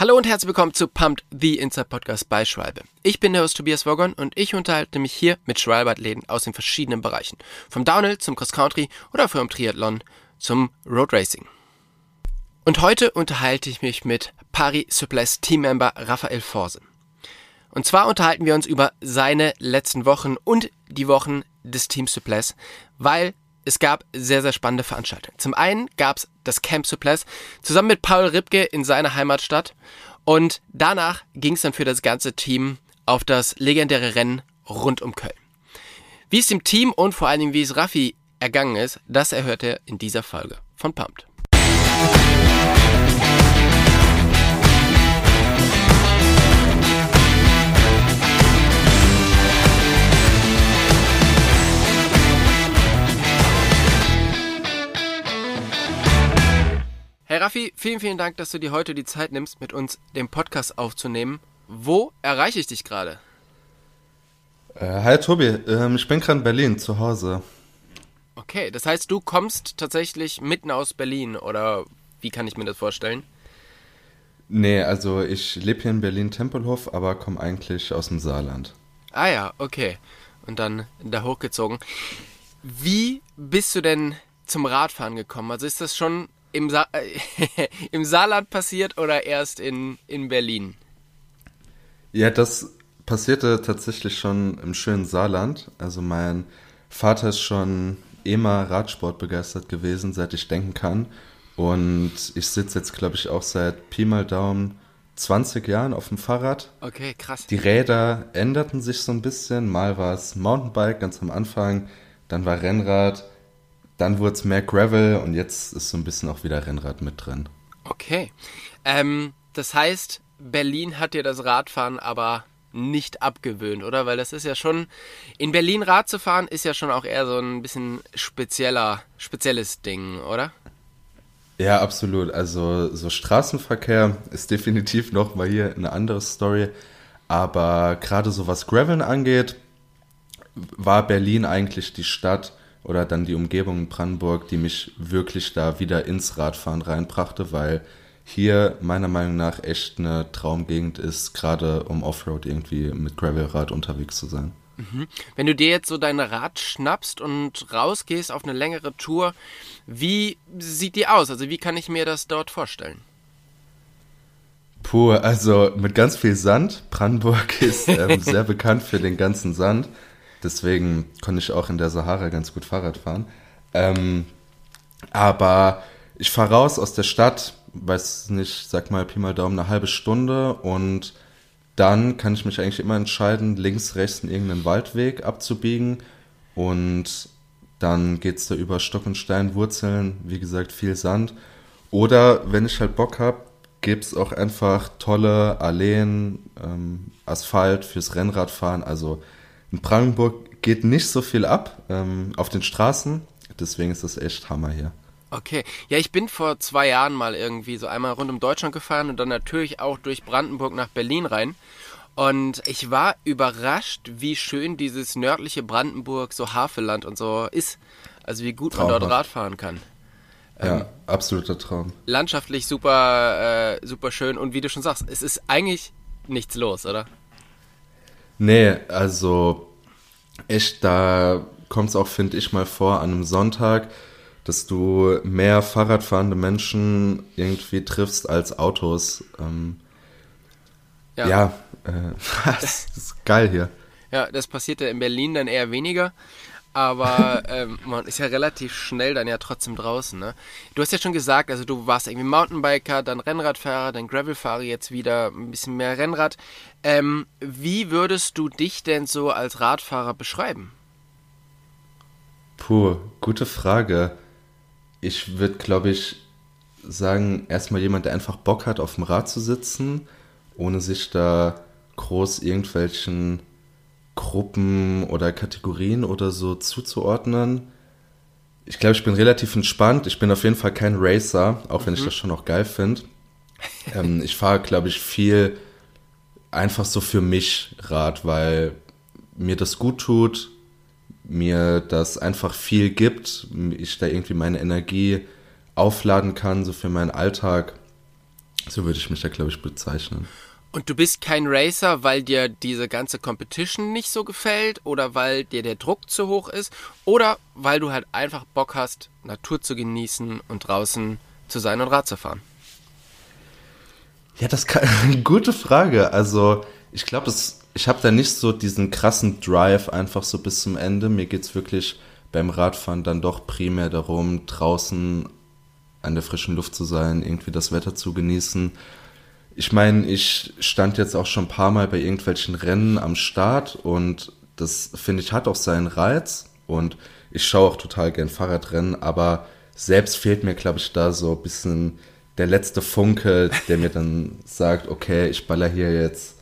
Hallo und herzlich willkommen zu Pumped, the Inside Podcast bei Schwalbe. Ich bin der Host Tobias Wogon und ich unterhalte mich hier mit Schwalbe-Athleten aus den verschiedenen Bereichen. Vom Downhill zum Cross Country oder vom Triathlon zum Road Racing. Und heute unterhalte ich mich mit Paris Suples Teammember Raphael Forse. Und zwar unterhalten wir uns über seine letzten Wochen und die Wochen des Teams Suples, weil es gab sehr, sehr spannende Veranstaltungen. Zum einen gab es das Camp Suples zusammen mit Paul Ripke in seiner Heimatstadt und danach ging es dann für das ganze Team auf das legendäre Rennen rund um Köln. Wie es dem Team und vor allen Dingen wie es Raffi ergangen ist, das erhört er in dieser Folge von Pumped. Raffi, vielen, vielen Dank, dass du dir heute die Zeit nimmst, mit uns den Podcast aufzunehmen. Wo erreiche ich dich gerade? Äh, hi Tobi, ähm, ich bin gerade in Berlin zu Hause. Okay, das heißt, du kommst tatsächlich mitten aus Berlin oder wie kann ich mir das vorstellen? Nee, also ich lebe hier in Berlin-Tempelhof, aber komme eigentlich aus dem Saarland. Ah ja, okay. Und dann da hochgezogen. Wie bist du denn zum Radfahren gekommen? Also ist das schon im, Sa im Saarland passiert oder erst in, in Berlin? Ja, das passierte tatsächlich schon im schönen Saarland. Also mein Vater ist schon immer Radsport begeistert gewesen, seit ich denken kann. Und ich sitze jetzt, glaube ich, auch seit Pi mal Daumen 20 Jahren auf dem Fahrrad. Okay, krass. Die Räder änderten sich so ein bisschen. Mal war es Mountainbike ganz am Anfang, dann war Rennrad, dann wurde es mehr Gravel und jetzt ist so ein bisschen auch wieder Rennrad mit drin. Okay. Ähm, das heißt, Berlin hat dir das Radfahren aber nicht abgewöhnt, oder? Weil das ist ja schon, in Berlin Rad zu fahren, ist ja schon auch eher so ein bisschen spezieller, spezielles Ding, oder? Ja, absolut. Also so Straßenverkehr ist definitiv noch mal hier eine andere Story. Aber gerade so was Graveln angeht, war Berlin eigentlich die Stadt, oder dann die Umgebung in Brandenburg, die mich wirklich da wieder ins Radfahren reinbrachte, weil hier meiner Meinung nach echt eine Traumgegend ist, gerade um Offroad irgendwie mit Gravelrad unterwegs zu sein. Mhm. Wenn du dir jetzt so dein Rad schnappst und rausgehst auf eine längere Tour, wie sieht die aus? Also wie kann ich mir das dort vorstellen? Puh, also mit ganz viel Sand. Brandenburg ist ähm, sehr bekannt für den ganzen Sand. Deswegen konnte ich auch in der Sahara ganz gut Fahrrad fahren. Ähm, aber ich fahre raus aus der Stadt, weiß nicht, sag mal Pi mal Daumen, eine halbe Stunde und dann kann ich mich eigentlich immer entscheiden, links, rechts in irgendeinen Waldweg abzubiegen und dann geht es da über Stock und Stein, Wurzeln, wie gesagt, viel Sand. Oder wenn ich halt Bock habe, gibt es auch einfach tolle Alleen, ähm, Asphalt fürs Rennradfahren. Also in Brandenburg geht nicht so viel ab ähm, auf den Straßen, deswegen ist das echt Hammer hier. Okay, ja, ich bin vor zwei Jahren mal irgendwie so einmal rund um Deutschland gefahren und dann natürlich auch durch Brandenburg nach Berlin rein. Und ich war überrascht, wie schön dieses nördliche Brandenburg, so Havelland und so ist. Also wie gut Traumhaft. man dort Radfahren kann. Ja, ähm, absoluter Traum. Landschaftlich super, äh, super schön und wie du schon sagst, es ist eigentlich nichts los, oder? Nee, also echt, da kommt es auch, finde ich, mal vor an einem Sonntag, dass du mehr Fahrradfahrende Menschen irgendwie triffst als Autos. Ähm, ja, ja äh, das ist geil hier. Ja, das passierte in Berlin dann eher weniger aber ähm, man ist ja relativ schnell dann ja trotzdem draußen. Ne? Du hast ja schon gesagt, also du warst irgendwie Mountainbiker, dann Rennradfahrer, dann Gravelfahrer, jetzt wieder ein bisschen mehr Rennrad. Ähm, wie würdest du dich denn so als Radfahrer beschreiben? Puh, gute Frage. Ich würde, glaube ich, sagen, erstmal jemand, der einfach Bock hat, auf dem Rad zu sitzen, ohne sich da groß irgendwelchen Gruppen oder Kategorien oder so zuzuordnen. Ich glaube, ich bin relativ entspannt. Ich bin auf jeden Fall kein Racer, auch wenn mhm. ich das schon auch geil finde. ähm, ich fahre, glaube ich, viel einfach so für mich Rad, weil mir das gut tut, mir das einfach viel gibt, ich da irgendwie meine Energie aufladen kann, so für meinen Alltag. So würde ich mich da, glaube ich, bezeichnen. Und du bist kein Racer, weil dir diese ganze Competition nicht so gefällt oder weil dir der Druck zu hoch ist oder weil du halt einfach Bock hast, Natur zu genießen und draußen zu sein und Rad zu fahren? Ja, das ist eine gute Frage. Also, ich glaube, ich habe da nicht so diesen krassen Drive einfach so bis zum Ende. Mir geht es wirklich beim Radfahren dann doch primär darum, draußen an der frischen Luft zu sein, irgendwie das Wetter zu genießen ich meine, ich stand jetzt auch schon ein paar Mal bei irgendwelchen Rennen am Start und das finde ich hat auch seinen Reiz und ich schaue auch total gern Fahrradrennen, aber selbst fehlt mir, glaube ich, da so ein bisschen der letzte Funke, der mir dann sagt, okay, ich baller hier jetzt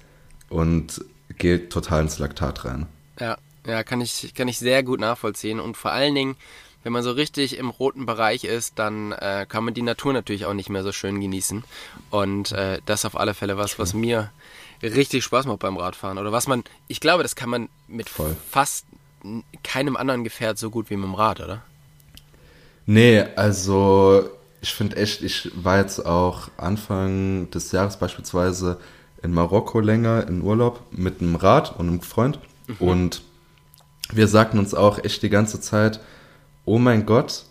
und gehe total ins Laktat rein. Ja, ja, kann ich, kann ich sehr gut nachvollziehen und vor allen Dingen, wenn man so richtig im roten Bereich ist, dann äh, kann man die Natur natürlich auch nicht mehr so schön genießen. Und äh, das ist auf alle Fälle was, was mir richtig Spaß macht beim Radfahren. Oder was man, ich glaube, das kann man mit Voll. fast keinem anderen Gefährt so gut wie mit dem Rad, oder? Nee, also ich finde echt, ich war jetzt auch Anfang des Jahres beispielsweise in Marokko länger in Urlaub mit einem Rad und einem Freund. Mhm. Und wir sagten uns auch echt die ganze Zeit, oh mein Gott,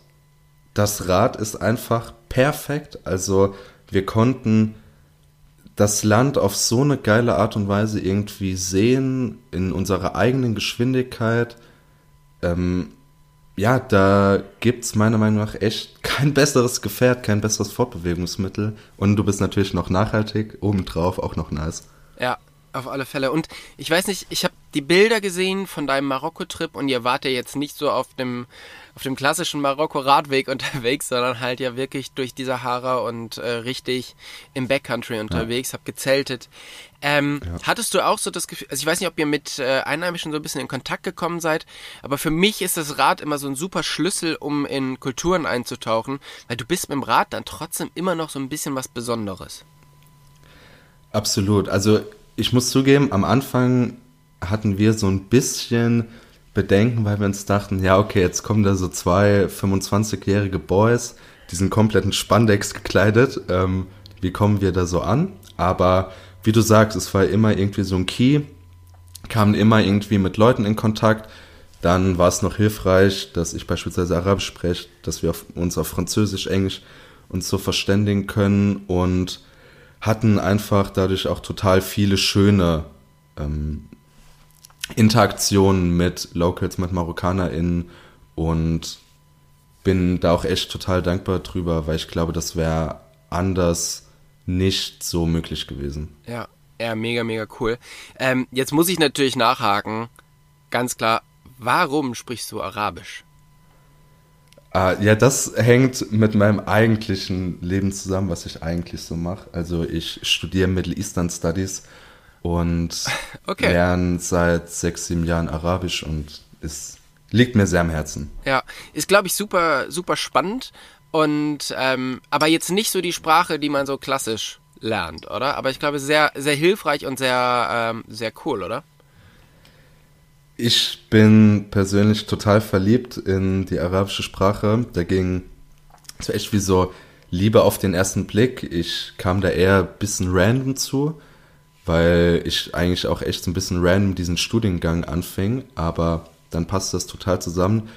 das Rad ist einfach perfekt. Also wir konnten das Land auf so eine geile Art und Weise irgendwie sehen, in unserer eigenen Geschwindigkeit. Ähm, ja, da gibt es meiner Meinung nach echt kein besseres Gefährt, kein besseres Fortbewegungsmittel. Und du bist natürlich noch nachhaltig, obendrauf auch noch nice. Ja, auf alle Fälle. Und ich weiß nicht, ich habe die Bilder gesehen von deinem Marokko-Trip und ihr wart ja jetzt nicht so auf dem, auf dem klassischen Marokko-Radweg unterwegs, sondern halt ja wirklich durch die Sahara und äh, richtig im Backcountry unterwegs, ja. hab gezeltet. Ähm, ja. Hattest du auch so das Gefühl, also ich weiß nicht, ob ihr mit äh, Einheimischen so ein bisschen in Kontakt gekommen seid, aber für mich ist das Rad immer so ein super Schlüssel, um in Kulturen einzutauchen, weil du bist mit dem Rad dann trotzdem immer noch so ein bisschen was Besonderes. Absolut. Also ich muss zugeben, am Anfang hatten wir so ein bisschen Bedenken, weil wir uns dachten, ja, okay, jetzt kommen da so zwei 25-jährige Boys, die sind komplett in Spandex gekleidet. Ähm, wie kommen wir da so an? Aber wie du sagst, es war immer irgendwie so ein Key, kamen immer irgendwie mit Leuten in Kontakt. Dann war es noch hilfreich, dass ich beispielsweise Arabisch spreche, dass wir auf, uns auf Französisch, Englisch uns so verständigen können und hatten einfach dadurch auch total viele schöne ähm, Interaktionen mit Locals, mit MarokkanerInnen und bin da auch echt total dankbar drüber, weil ich glaube, das wäre anders nicht so möglich gewesen. Ja, ja, mega, mega cool. Ähm, jetzt muss ich natürlich nachhaken, ganz klar, warum sprichst du Arabisch? Ah, ja, das hängt mit meinem eigentlichen Leben zusammen, was ich eigentlich so mache. Also ich studiere Middle Eastern Studies und okay. lerne seit sechs, sieben Jahren Arabisch und es liegt mir sehr am Herzen. Ja, ist glaube ich super, super spannend und ähm, aber jetzt nicht so die Sprache, die man so klassisch lernt, oder? Aber ich glaube sehr, sehr hilfreich und sehr, ähm, sehr cool, oder? Ich bin persönlich total verliebt in die arabische Sprache. Da ging es echt wie so Liebe auf den ersten Blick. Ich kam da eher ein bisschen random zu, weil ich eigentlich auch echt so ein bisschen random diesen Studiengang anfing. Aber dann passt das total zusammen.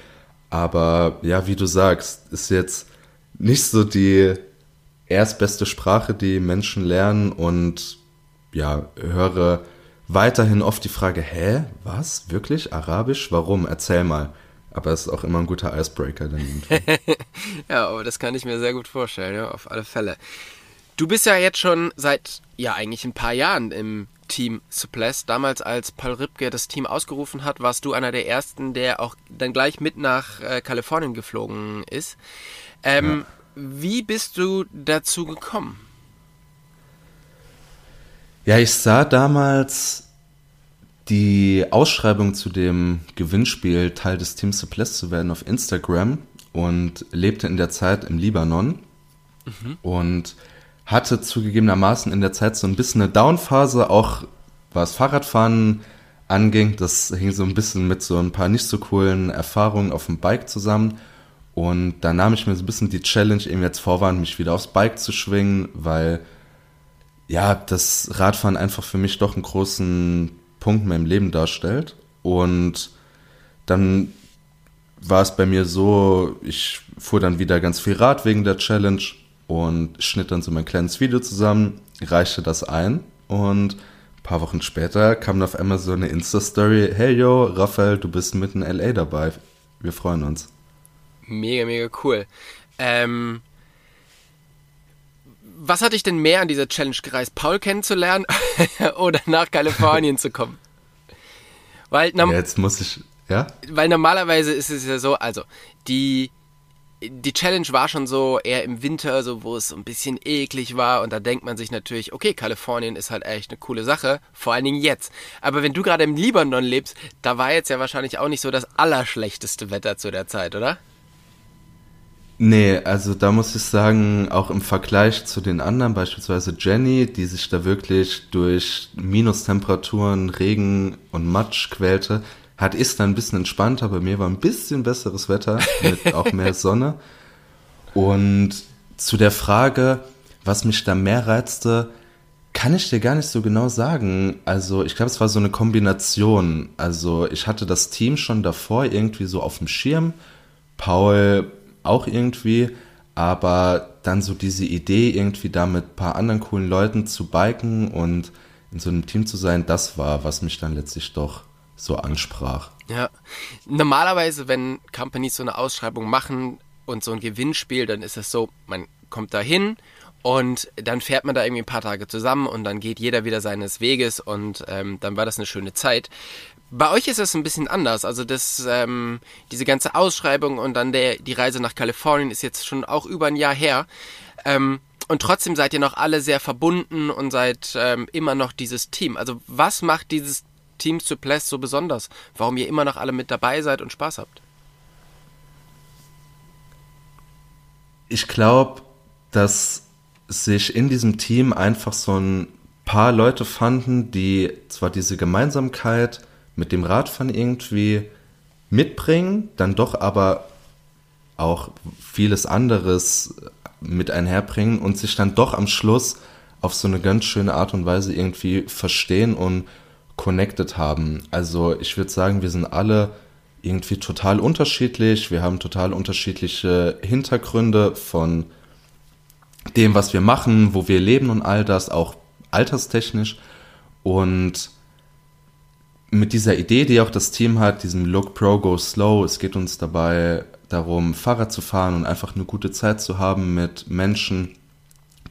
Aber ja, wie du sagst, ist jetzt nicht so die erstbeste Sprache, die Menschen lernen und ja, höre weiterhin oft die Frage, hä, was, wirklich, Arabisch, warum, erzähl mal. Aber es ist auch immer ein guter Icebreaker dann ja, aber das kann ich mir sehr gut vorstellen, ja, auf alle Fälle. Du bist ja jetzt schon seit, ja, eigentlich ein paar Jahren im Team Suples. Damals, als Paul Ripke das Team ausgerufen hat, warst du einer der ersten, der auch dann gleich mit nach äh, Kalifornien geflogen ist. Ähm, ja. Wie bist du dazu gekommen? Ja, ich sah damals die Ausschreibung zu dem Gewinnspiel, Teil des Teams Suppress zu werden, auf Instagram und lebte in der Zeit im Libanon mhm. und hatte zugegebenermaßen in der Zeit so ein bisschen eine Downphase, auch was Fahrradfahren anging. Das hing so ein bisschen mit so ein paar nicht so coolen Erfahrungen auf dem Bike zusammen. Und da nahm ich mir so ein bisschen die Challenge eben jetzt vorwand, mich wieder aufs Bike zu schwingen, weil ja, das Radfahren einfach für mich doch einen großen Punkt in meinem Leben darstellt. Und dann war es bei mir so, ich fuhr dann wieder ganz viel Rad wegen der Challenge und schnitt dann so mein kleines Video zusammen, reichte das ein und ein paar Wochen später kam dann auf einmal so eine Insta-Story, hey yo, Raphael, du bist mitten in LA dabei. Wir freuen uns. Mega, mega cool. Ähm, was hat dich denn mehr an dieser Challenge gereist? Paul kennenzulernen oder nach Kalifornien zu kommen? Weil, ja, jetzt muss ich, ja? Weil normalerweise ist es ja so, also die die Challenge war schon so eher im Winter, so wo es so ein bisschen eklig war und da denkt man sich natürlich, okay, Kalifornien ist halt echt eine coole Sache, vor allen Dingen jetzt. Aber wenn du gerade im Libanon lebst, da war jetzt ja wahrscheinlich auch nicht so das allerschlechteste Wetter zu der Zeit, oder? Nee, also da muss ich sagen, auch im Vergleich zu den anderen, beispielsweise Jenny, die sich da wirklich durch Minustemperaturen, Regen und Matsch quälte, hat ist dann ein bisschen entspannter. Bei mir war ein bisschen besseres Wetter mit auch mehr Sonne. Und zu der Frage, was mich da mehr reizte, kann ich dir gar nicht so genau sagen. Also ich glaube, es war so eine Kombination. Also ich hatte das Team schon davor irgendwie so auf dem Schirm, Paul auch irgendwie, aber dann so diese Idee irgendwie da mit ein paar anderen coolen Leuten zu biken und in so einem Team zu sein, das war, was mich dann letztlich doch so ansprach. Ja, normalerweise, wenn Companies so eine Ausschreibung machen und so ein Gewinnspiel, dann ist es so, man kommt da hin und dann fährt man da irgendwie ein paar Tage zusammen und dann geht jeder wieder seines Weges und ähm, dann war das eine schöne Zeit. Bei euch ist das ein bisschen anders. Also das, ähm, diese ganze Ausschreibung und dann der, die Reise nach Kalifornien ist jetzt schon auch über ein Jahr her. Ähm, und trotzdem seid ihr noch alle sehr verbunden und seid ähm, immer noch dieses Team. Also was macht dieses Teams to Pless so besonders? Warum ihr immer noch alle mit dabei seid und Spaß habt? Ich glaube, dass sich in diesem Team einfach so ein paar Leute fanden, die zwar diese Gemeinsamkeit mit dem Radfahren irgendwie mitbringen, dann doch aber auch vieles anderes mit einherbringen und sich dann doch am Schluss auf so eine ganz schöne Art und Weise irgendwie verstehen und connected haben. Also ich würde sagen, wir sind alle irgendwie total unterschiedlich. Wir haben total unterschiedliche Hintergründe von dem, was wir machen, wo wir leben und all das, auch alterstechnisch. Und mit dieser Idee, die auch das Team hat, diesem Look Pro Go Slow, es geht uns dabei darum, Fahrrad zu fahren und einfach eine gute Zeit zu haben mit Menschen,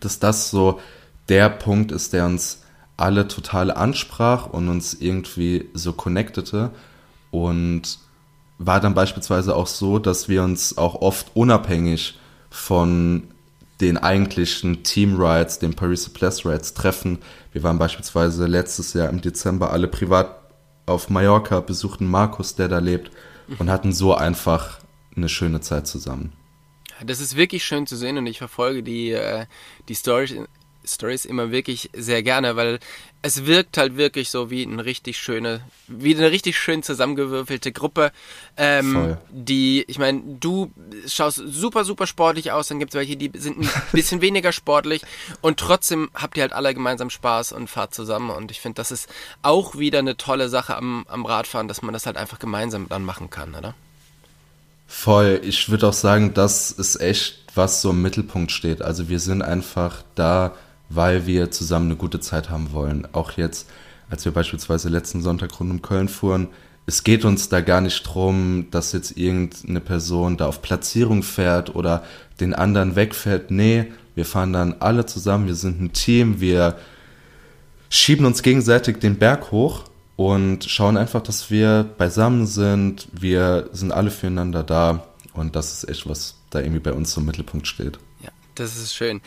dass das so der Punkt ist, der uns alle total ansprach und uns irgendwie so connectete und war dann beispielsweise auch so, dass wir uns auch oft unabhängig von den eigentlichen Team Rides, den Paris Place Rides treffen. Wir waren beispielsweise letztes Jahr im Dezember alle privat auf Mallorca, besuchten Markus, der da lebt und hatten so einfach eine schöne Zeit zusammen. Das ist wirklich schön zu sehen und ich verfolge die, äh, die Stories Stories immer wirklich sehr gerne, weil es wirkt halt wirklich so wie eine richtig schöne, wie eine richtig schön zusammengewürfelte Gruppe. Ähm, die, ich meine, du schaust super, super sportlich aus, dann gibt es welche, die sind ein bisschen weniger sportlich und trotzdem habt ihr halt alle gemeinsam Spaß und fahrt zusammen und ich finde, das ist auch wieder eine tolle Sache am, am Radfahren, dass man das halt einfach gemeinsam dann machen kann, oder? Voll. Ich würde auch sagen, das ist echt, was so im Mittelpunkt steht. Also wir sind einfach da, weil wir zusammen eine gute Zeit haben wollen. Auch jetzt, als wir beispielsweise letzten Sonntag rund um Köln fuhren, es geht uns da gar nicht drum, dass jetzt irgendeine Person da auf Platzierung fährt oder den anderen wegfährt. Nee, wir fahren dann alle zusammen, wir sind ein Team, wir schieben uns gegenseitig den Berg hoch und schauen einfach, dass wir beisammen sind. Wir sind alle füreinander da und das ist echt was da irgendwie bei uns im Mittelpunkt steht. Ja, das ist schön.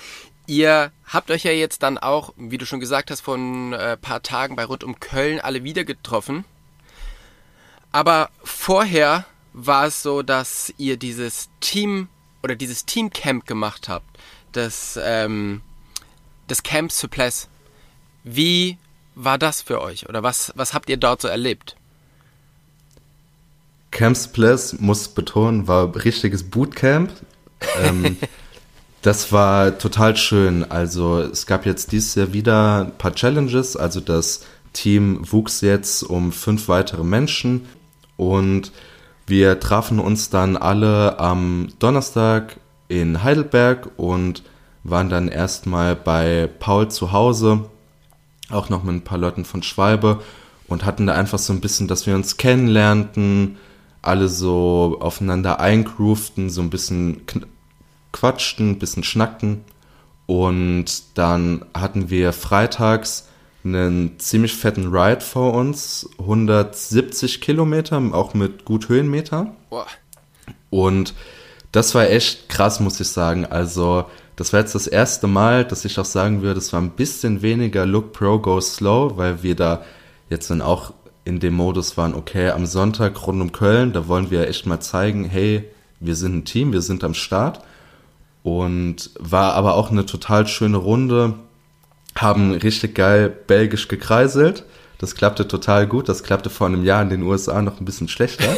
Ihr habt euch ja jetzt dann auch, wie du schon gesagt hast, vor ein äh, paar Tagen bei Rund um Köln alle wieder getroffen. Aber vorher war es so, dass ihr dieses Team oder dieses Teamcamp gemacht habt. Das, ähm, das Camp Suppless. Wie war das für euch? Oder was, was habt ihr dort so erlebt? Camp Suppless, muss betonen, war richtiges Bootcamp. ähm, Das war total schön. Also es gab jetzt dieses Jahr wieder ein paar Challenges. Also das Team wuchs jetzt um fünf weitere Menschen und wir trafen uns dann alle am Donnerstag in Heidelberg und waren dann erstmal bei Paul zu Hause, auch noch mit ein paar Leuten von Schwalbe und hatten da einfach so ein bisschen, dass wir uns kennenlernten, alle so aufeinander eingroovten, so ein bisschen quatschten, ein bisschen schnackten und dann hatten wir freitags einen ziemlich fetten Ride vor uns, 170 Kilometer, auch mit gut Höhenmeter. Boah. Und das war echt krass, muss ich sagen. Also, das war jetzt das erste Mal, dass ich auch sagen würde, es war ein bisschen weniger Look Pro Go Slow, weil wir da jetzt dann auch in dem Modus waren, okay, am Sonntag rund um Köln, da wollen wir echt mal zeigen, hey, wir sind ein Team, wir sind am Start. Und war aber auch eine total schöne Runde haben richtig geil belgisch gekreiselt. Das klappte total gut. Das klappte vor einem Jahr in den USA noch ein bisschen schlechter.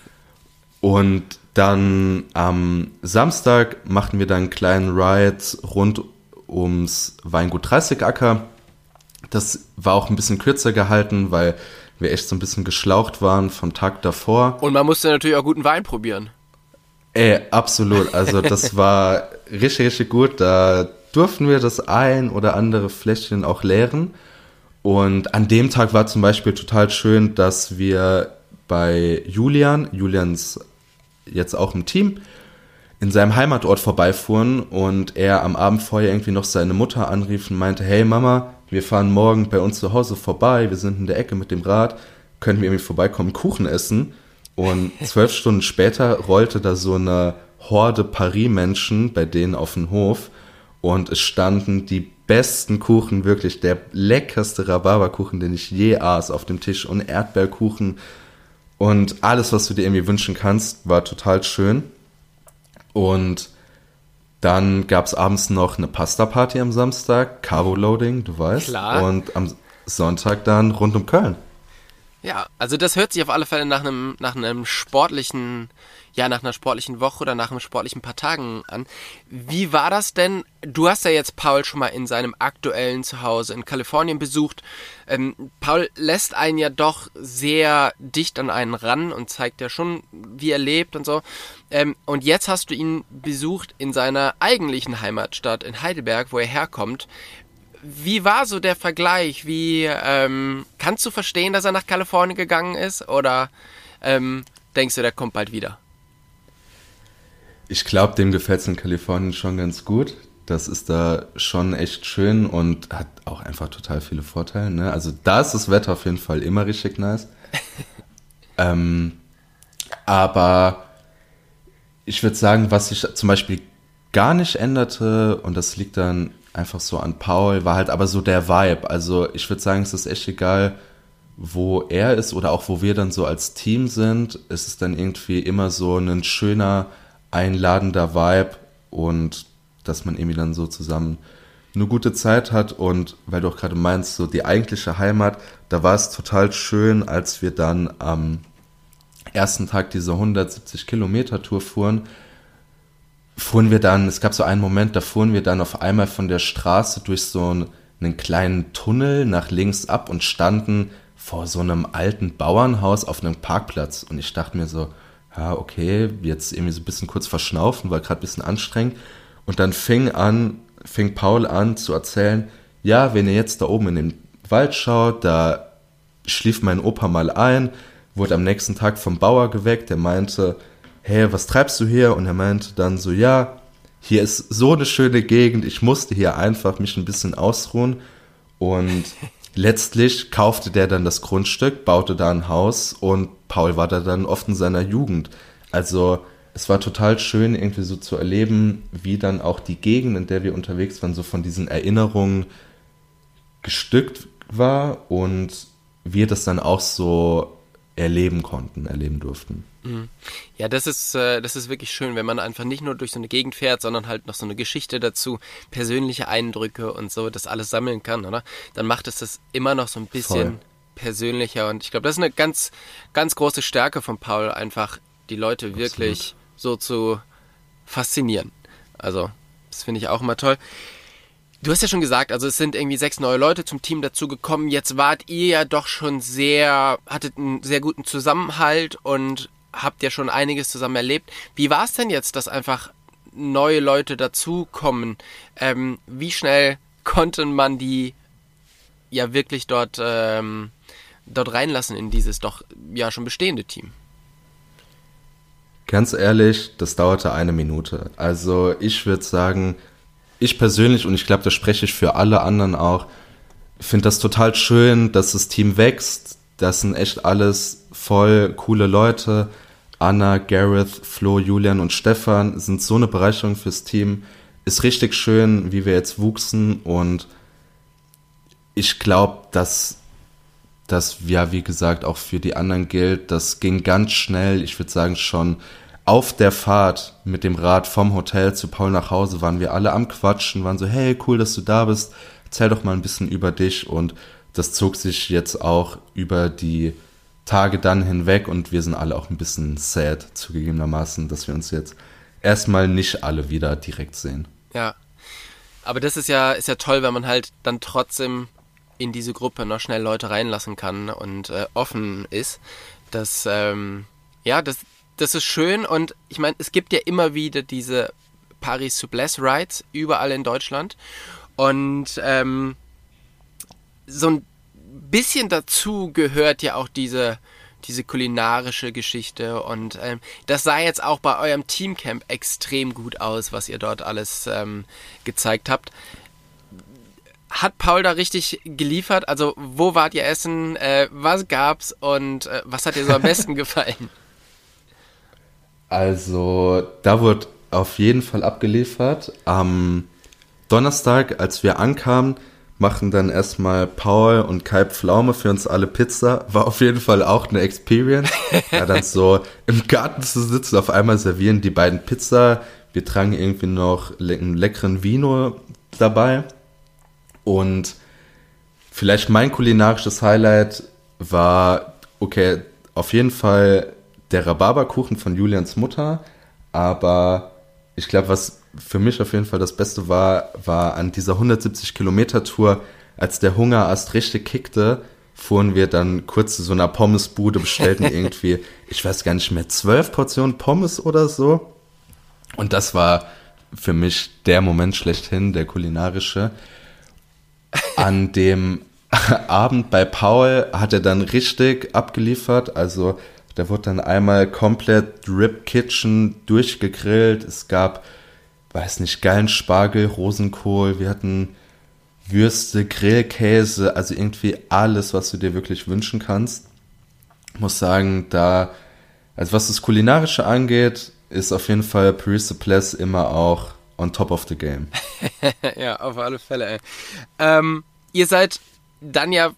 Und dann am Samstag machten wir dann einen kleinen Ride rund ums Weingut 30 Acker. Das war auch ein bisschen kürzer gehalten, weil wir echt so ein bisschen geschlaucht waren vom Tag davor. Und man musste natürlich auch guten Wein probieren. Ey, absolut. Also das war richtig, richtig gut. Da durften wir das ein oder andere Fläschchen auch leeren. Und an dem Tag war zum Beispiel total schön, dass wir bei Julian, Julians jetzt auch im Team, in seinem Heimatort vorbeifuhren und er am Abend vorher irgendwie noch seine Mutter anrief und meinte, hey Mama, wir fahren morgen bei uns zu Hause vorbei, wir sind in der Ecke mit dem Rad, können wir irgendwie vorbeikommen, Kuchen essen? Und zwölf Stunden später rollte da so eine Horde Paris-Menschen bei denen auf den Hof und es standen die besten Kuchen, wirklich der leckerste Rhabarberkuchen, den ich je aß, auf dem Tisch und Erdbeerkuchen und alles, was du dir irgendwie wünschen kannst, war total schön. Und dann gab es abends noch eine Pasta-Party am Samstag, Carbo-Loading, du weißt. Klar. Und am Sonntag dann rund um Köln. Ja, also das hört sich auf alle Fälle nach einem, nach einem sportlichen ja nach einer sportlichen Woche oder nach einem sportlichen paar Tagen an. Wie war das denn? Du hast ja jetzt Paul schon mal in seinem aktuellen Zuhause in Kalifornien besucht. Ähm, Paul lässt einen ja doch sehr dicht an einen ran und zeigt ja schon, wie er lebt und so. Ähm, und jetzt hast du ihn besucht in seiner eigentlichen Heimatstadt in Heidelberg, wo er herkommt. Wie war so der Vergleich? Wie ähm, kannst du verstehen, dass er nach Kalifornien gegangen ist? Oder ähm, denkst du, der kommt bald wieder? Ich glaube, dem gefällt es in Kalifornien schon ganz gut. Das ist da schon echt schön und hat auch einfach total viele Vorteile. Ne? Also da ist das Wetter auf jeden Fall immer richtig nice. ähm, aber ich würde sagen, was sich zum Beispiel gar nicht änderte, und das liegt dann einfach so an Paul, war halt aber so der Vibe. Also ich würde sagen, es ist echt egal, wo er ist oder auch wo wir dann so als Team sind. Es ist dann irgendwie immer so ein schöner einladender Vibe und dass man irgendwie dann so zusammen eine gute Zeit hat und weil du auch gerade meinst, so die eigentliche Heimat, da war es total schön, als wir dann am ersten Tag diese 170 Kilometer Tour fuhren, fuhren wir dann, es gab so einen Moment, da fuhren wir dann auf einmal von der Straße durch so einen, einen kleinen Tunnel nach links ab und standen vor so einem alten Bauernhaus auf einem Parkplatz und ich dachte mir so, ja, okay, jetzt irgendwie so ein bisschen kurz verschnaufen, war gerade ein bisschen anstrengend. Und dann fing an, fing Paul an zu erzählen, ja, wenn ihr jetzt da oben in den Wald schaut, da schlief mein Opa mal ein, wurde am nächsten Tag vom Bauer geweckt, der meinte, hey, was treibst du hier? Und er meinte dann so, ja, hier ist so eine schöne Gegend, ich musste hier einfach mich ein bisschen ausruhen. Und letztlich kaufte der dann das Grundstück, baute da ein Haus und Paul war da dann oft in seiner Jugend. Also es war total schön, irgendwie so zu erleben, wie dann auch die Gegend, in der wir unterwegs waren, so von diesen Erinnerungen gestückt war und wir das dann auch so erleben konnten, erleben durften. Mhm. Ja, das ist, äh, das ist wirklich schön, wenn man einfach nicht nur durch so eine Gegend fährt, sondern halt noch so eine Geschichte dazu, persönliche Eindrücke und so, das alles sammeln kann, oder? Dann macht es das immer noch so ein bisschen Voll. persönlicher und ich glaube, das ist eine ganz, ganz große Stärke von Paul, einfach die Leute wirklich Absolut. so zu faszinieren. Also, Das finde ich auch immer toll. Du hast ja schon gesagt, also es sind irgendwie sechs neue Leute zum Team dazugekommen. Jetzt wart ihr ja doch schon sehr, hattet einen sehr guten Zusammenhalt und habt ja schon einiges zusammen erlebt. Wie war es denn jetzt, dass einfach neue Leute dazukommen? Ähm, wie schnell konnte man die ja wirklich dort, ähm, dort reinlassen in dieses doch ja schon bestehende Team? Ganz ehrlich, das dauerte eine Minute. Also ich würde sagen, ich persönlich, und ich glaube, das spreche ich für alle anderen auch, finde das total schön, dass das Team wächst. Das sind echt alles voll coole Leute. Anna, Gareth, Flo, Julian und Stefan sind so eine Bereicherung fürs Team. Ist richtig schön, wie wir jetzt wuchsen und ich glaube, dass das ja, wie gesagt, auch für die anderen gilt. Das ging ganz schnell. Ich würde sagen, schon auf der Fahrt mit dem Rad vom Hotel zu Paul nach Hause waren wir alle am Quatschen, waren so, hey, cool, dass du da bist, erzähl doch mal ein bisschen über dich und das zog sich jetzt auch über die Tage dann hinweg und wir sind alle auch ein bisschen sad zugegebenermaßen, dass wir uns jetzt erstmal nicht alle wieder direkt sehen. Ja. Aber das ist ja, ist ja toll, wenn man halt dann trotzdem in diese Gruppe noch schnell Leute reinlassen kann und äh, offen ist. Das, ähm, ja, das, das ist schön und ich meine, es gibt ja immer wieder diese Paris Souplesse Rides überall in Deutschland und ähm, so ein bisschen dazu gehört ja auch diese diese kulinarische Geschichte und ähm, das sah jetzt auch bei eurem Teamcamp extrem gut aus, was ihr dort alles ähm, gezeigt habt. Hat Paul da richtig geliefert? Also wo wart ihr essen? Äh, was gab's und äh, was hat dir so am besten gefallen? Also, da wurde auf jeden Fall abgeliefert. Am Donnerstag, als wir ankamen, machen dann erstmal Paul und Kai Pflaume für uns alle Pizza. War auf jeden Fall auch eine Experience. ja, dann so im Garten zu sitzen, auf einmal servieren die beiden Pizza. Wir tragen irgendwie noch einen leckeren Vino dabei. Und vielleicht mein kulinarisches Highlight war, okay, auf jeden Fall der Rhabarberkuchen von Julians Mutter, aber ich glaube, was für mich auf jeden Fall das Beste war, war an dieser 170 Kilometer Tour, als der Hunger erst richtig kickte, fuhren wir dann kurz zu so einer Pommesbude, bestellten irgendwie, ich weiß gar nicht mehr, zwölf Portionen Pommes oder so. Und das war für mich der Moment schlechthin, der kulinarische. An dem Abend bei Paul hat er dann richtig abgeliefert, also da wurde dann einmal komplett Rib Kitchen durchgegrillt. Es gab, weiß nicht, geilen Spargel, Rosenkohl. Wir hatten Würste, Grillkäse, also irgendwie alles, was du dir wirklich wünschen kannst. Ich muss sagen, da, also was das Kulinarische angeht, ist auf jeden Fall Paris Place immer auch on top of the game. ja, auf alle Fälle. Ähm, ihr seid dann ja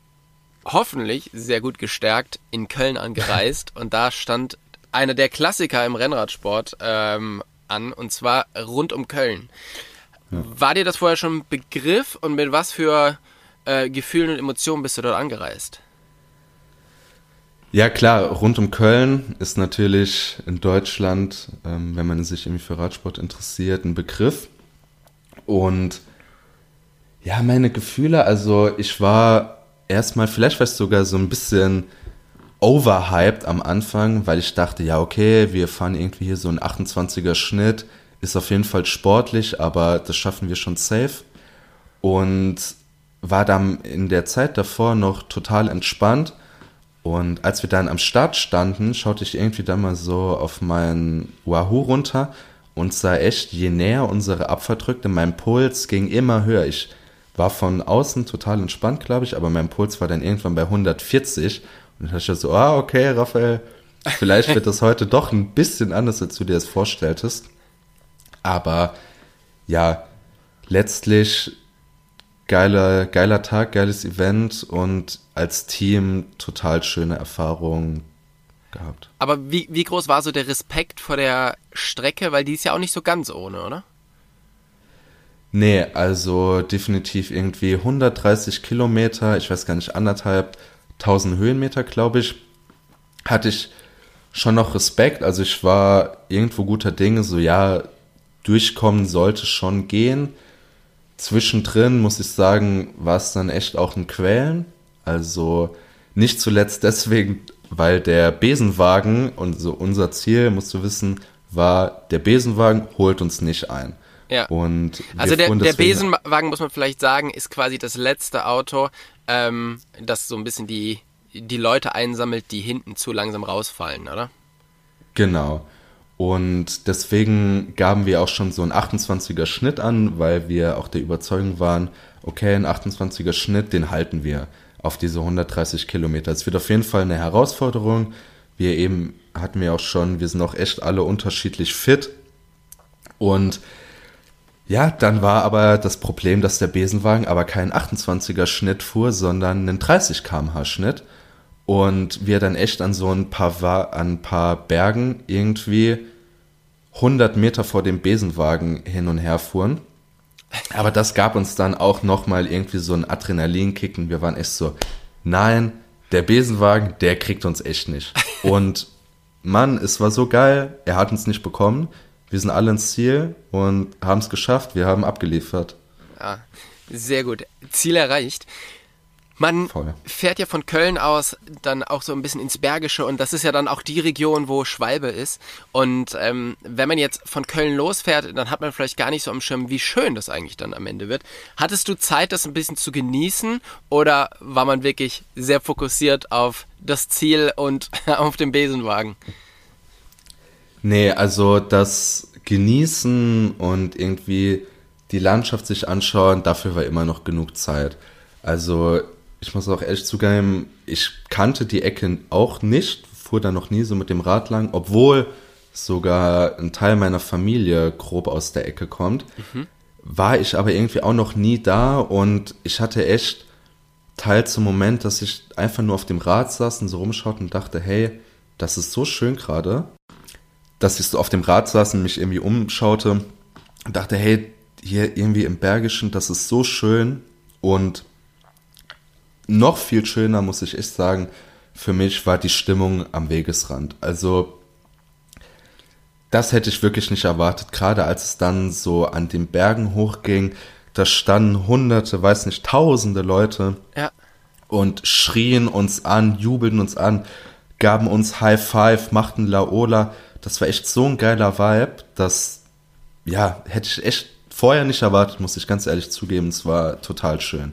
hoffentlich sehr gut gestärkt in Köln angereist und da stand einer der Klassiker im Rennradsport ähm, an und zwar rund um Köln. Ja. War dir das vorher schon Begriff und mit was für äh, Gefühlen und Emotionen bist du dort angereist? Ja klar, rund um Köln ist natürlich in Deutschland, ähm, wenn man sich irgendwie für Radsport interessiert, ein Begriff. Und ja, meine Gefühle, also ich war erstmal, vielleicht war es sogar so ein bisschen overhyped am Anfang, weil ich dachte, ja, okay, wir fahren irgendwie hier so ein 28er Schnitt, ist auf jeden Fall sportlich, aber das schaffen wir schon safe. Und war dann in der Zeit davor noch total entspannt. Und als wir dann am Start standen, schaute ich irgendwie dann mal so auf meinen Wahoo runter und sah echt, je näher unsere Abfahrt drückte, mein Puls ging immer höher. Ich war von außen total entspannt, glaube ich, aber mein Puls war dann irgendwann bei 140 und dann dachte ich so, ah, okay, Raphael, vielleicht wird das heute doch ein bisschen anders, als du dir das vorstelltest. Aber ja, letztlich geiler, geiler Tag, geiles Event und als Team total schöne Erfahrung gehabt. Aber wie, wie groß war so der Respekt vor der Strecke? Weil die ist ja auch nicht so ganz ohne, oder? Nee, also definitiv irgendwie 130 Kilometer, ich weiß gar nicht, anderthalb tausend Höhenmeter, glaube ich, hatte ich schon noch Respekt. Also ich war irgendwo guter Dinge, so ja, durchkommen sollte schon gehen. Zwischendrin muss ich sagen, war es dann echt auch ein Quälen. Also nicht zuletzt deswegen, weil der Besenwagen und so unser Ziel, musst du wissen, war, der Besenwagen holt uns nicht ein. Ja. Und also der, der Besenwagen, muss man vielleicht sagen, ist quasi das letzte Auto, ähm, das so ein bisschen die, die Leute einsammelt, die hinten zu langsam rausfallen, oder? Genau. Und deswegen gaben wir auch schon so einen 28er Schnitt an, weil wir auch der Überzeugung waren, okay, ein 28er Schnitt, den halten wir auf diese 130 Kilometer. Es wird auf jeden Fall eine Herausforderung. Wir eben hatten wir auch schon, wir sind auch echt alle unterschiedlich fit. Und ja, dann war aber das Problem, dass der Besenwagen aber keinen 28er Schnitt fuhr, sondern einen 30 km/h Schnitt. Und wir dann echt an so ein paar, an ein paar Bergen irgendwie 100 Meter vor dem Besenwagen hin und her fuhren. Aber das gab uns dann auch nochmal irgendwie so einen Adrenalinkick und wir waren echt so, nein, der Besenwagen, der kriegt uns echt nicht. Und Mann, es war so geil, er hat uns nicht bekommen. Wir sind alle ins Ziel und haben es geschafft, wir haben abgeliefert. Ja, sehr gut. Ziel erreicht. Man Voll. fährt ja von Köln aus dann auch so ein bisschen ins Bergische und das ist ja dann auch die Region, wo Schwalbe ist. Und ähm, wenn man jetzt von Köln losfährt, dann hat man vielleicht gar nicht so am Schirm, wie schön das eigentlich dann am Ende wird. Hattest du Zeit, das ein bisschen zu genießen oder war man wirklich sehr fokussiert auf das Ziel und auf den Besenwagen? Nee, also das Genießen und irgendwie die Landschaft sich anschauen, dafür war immer noch genug Zeit. Also ich muss auch ehrlich zugeben, ich kannte die Ecke auch nicht, fuhr da noch nie so mit dem Rad lang, obwohl sogar ein Teil meiner Familie grob aus der Ecke kommt. Mhm. War ich aber irgendwie auch noch nie da und ich hatte echt teils zum Moment, dass ich einfach nur auf dem Rad saß und so rumschaute und dachte, hey, das ist so schön gerade, dass ich so auf dem Rad saß und mich irgendwie umschaute und dachte, hey, hier irgendwie im Bergischen, das ist so schön und noch viel schöner, muss ich echt sagen, für mich war die Stimmung am Wegesrand. Also das hätte ich wirklich nicht erwartet, gerade als es dann so an den Bergen hochging. Da standen hunderte, weiß nicht, tausende Leute ja. und schrien uns an, jubelten uns an, gaben uns High Five, machten Laola. Das war echt so ein geiler Vibe, dass, ja, hätte ich echt vorher nicht erwartet, muss ich ganz ehrlich zugeben. Es war total schön.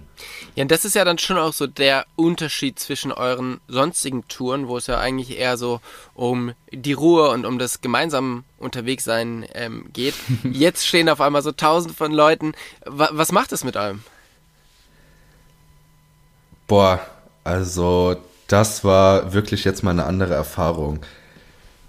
Ja, und das ist ja dann schon auch so der Unterschied zwischen euren sonstigen Touren, wo es ja eigentlich eher so um die Ruhe und um das gemeinsame Unterwegssein ähm, geht. Jetzt stehen auf einmal so tausend von Leuten. Was, was macht es mit allem? Boah, also das war wirklich jetzt mal eine andere Erfahrung.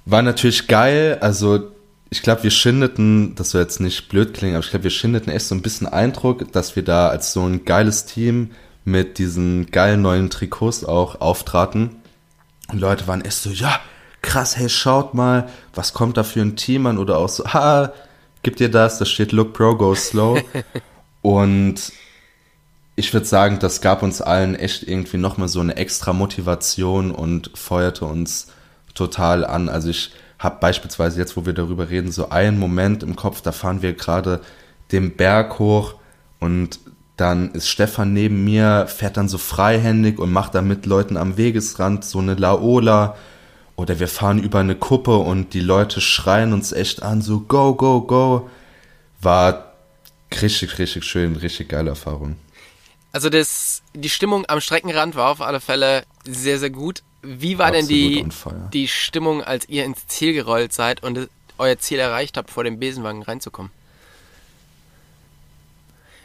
War natürlich geil, also ich glaube, wir schindeten, das soll jetzt nicht blöd klingen, aber ich glaube, wir schindeten echt so ein bisschen Eindruck, dass wir da als so ein geiles Team mit diesen geilen neuen Trikots auch auftraten. Und Leute waren echt so, ja, krass, hey, schaut mal, was kommt da für ein Team an? Oder auch so, ha, gib dir das, da steht Look Pro, go slow. Und ich würde sagen, das gab uns allen echt irgendwie nochmal so eine extra Motivation und feuerte uns total an. Also ich habe beispielsweise jetzt, wo wir darüber reden, so einen Moment im Kopf, da fahren wir gerade den Berg hoch und dann ist Stefan neben mir, fährt dann so freihändig und macht dann mit Leuten am Wegesrand so eine Laola. Oder wir fahren über eine Kuppe und die Leute schreien uns echt an, so go, go, go. War richtig, richtig schön, richtig geile Erfahrung. Also das, die Stimmung am Streckenrand war auf alle Fälle sehr, sehr gut. Wie war denn die, die Stimmung, als ihr ins Ziel gerollt seid und euer Ziel erreicht habt, vor dem Besenwagen reinzukommen?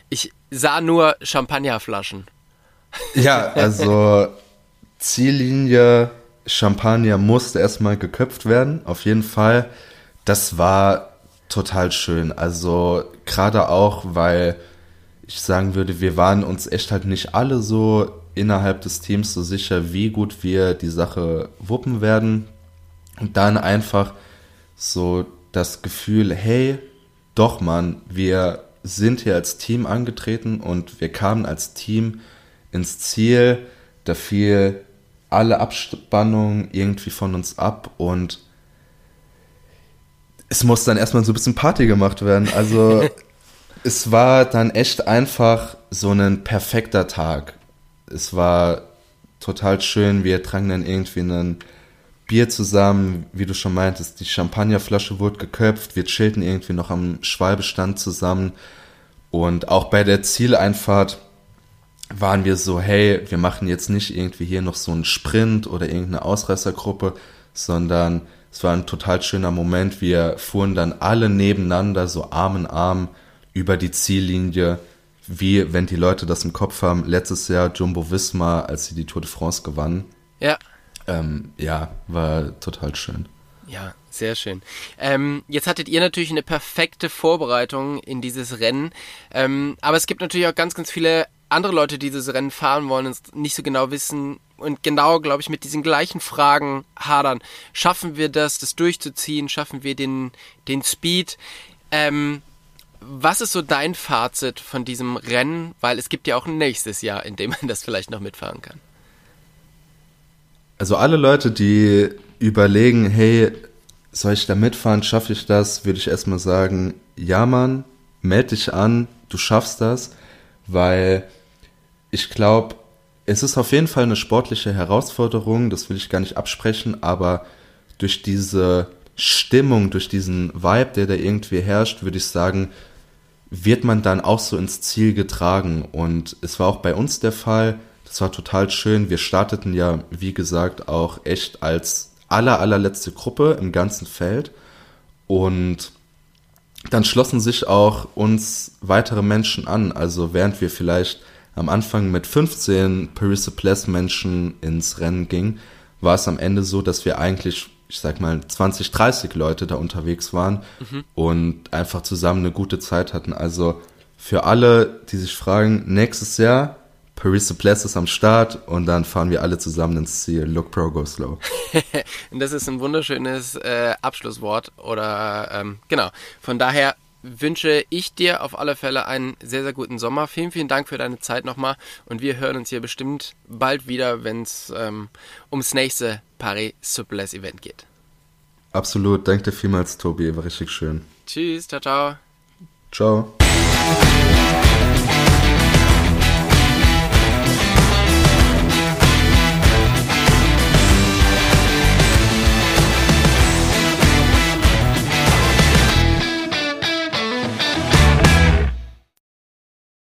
Ich sah nur Champagnerflaschen. Ja, also Ziellinie Champagner musste erstmal geköpft werden, auf jeden Fall. Das war total schön. Also gerade auch, weil ich sagen würde, wir waren uns echt halt nicht alle so innerhalb des Teams so sicher, wie gut wir die Sache wuppen werden. Und dann einfach so das Gefühl, hey, doch Mann, wir sind hier als Team angetreten und wir kamen als Team ins Ziel. Da fiel alle Abspannung irgendwie von uns ab und es muss dann erstmal so ein bisschen Party gemacht werden. Also es war dann echt einfach so ein perfekter Tag. Es war total schön. Wir tranken dann irgendwie ein Bier zusammen, wie du schon meintest. Die Champagnerflasche wurde geköpft. Wir chillten irgendwie noch am Schwalbestand zusammen. Und auch bei der Zieleinfahrt waren wir so, hey, wir machen jetzt nicht irgendwie hier noch so einen Sprint oder irgendeine Ausreißergruppe, sondern es war ein total schöner Moment. Wir fuhren dann alle nebeneinander, so Arm in Arm, über die Ziellinie, wie wenn die Leute das im Kopf haben, letztes Jahr Jumbo Visma, als sie die Tour de France gewannen. Ja. Ähm, ja, war total schön. Ja, sehr schön. Ähm, jetzt hattet ihr natürlich eine perfekte Vorbereitung in dieses Rennen. Ähm, aber es gibt natürlich auch ganz, ganz viele andere Leute, die dieses Rennen fahren wollen und nicht so genau wissen und genau, glaube ich, mit diesen gleichen Fragen hadern. Schaffen wir das, das durchzuziehen? Schaffen wir den, den Speed? Ähm, was ist so dein Fazit von diesem Rennen? Weil es gibt ja auch ein nächstes Jahr, in dem man das vielleicht noch mitfahren kann. Also alle Leute, die überlegen, hey, soll ich da mitfahren, schaffe ich das, würde ich erstmal sagen, ja Mann, melde dich an, du schaffst das, weil ich glaube, es ist auf jeden Fall eine sportliche Herausforderung, das will ich gar nicht absprechen, aber durch diese Stimmung, durch diesen Vibe, der da irgendwie herrscht, würde ich sagen, wird man dann auch so ins Ziel getragen. Und es war auch bei uns der Fall. Das war total schön. Wir starteten ja, wie gesagt, auch echt als aller, allerletzte Gruppe im ganzen Feld. Und dann schlossen sich auch uns weitere Menschen an. Also während wir vielleicht am Anfang mit 15 Paris Place Menschen ins Rennen gingen, war es am Ende so, dass wir eigentlich, ich sag mal, 20, 30 Leute da unterwegs waren mhm. und einfach zusammen eine gute Zeit hatten. Also für alle, die sich fragen, nächstes Jahr Paris Place ist am Start und dann fahren wir alle zusammen ins Ziel. Look Pro, go slow. das ist ein wunderschönes äh, Abschlusswort oder ähm, genau. Von daher wünsche ich dir auf alle Fälle einen sehr, sehr guten Sommer. Vielen, vielen Dank für deine Zeit nochmal und wir hören uns hier bestimmt bald wieder, wenn es ähm, ums nächste Paris Suples Event geht. Absolut, danke dir vielmals, Tobi, war richtig schön. Tschüss, ciao, ciao. Ciao.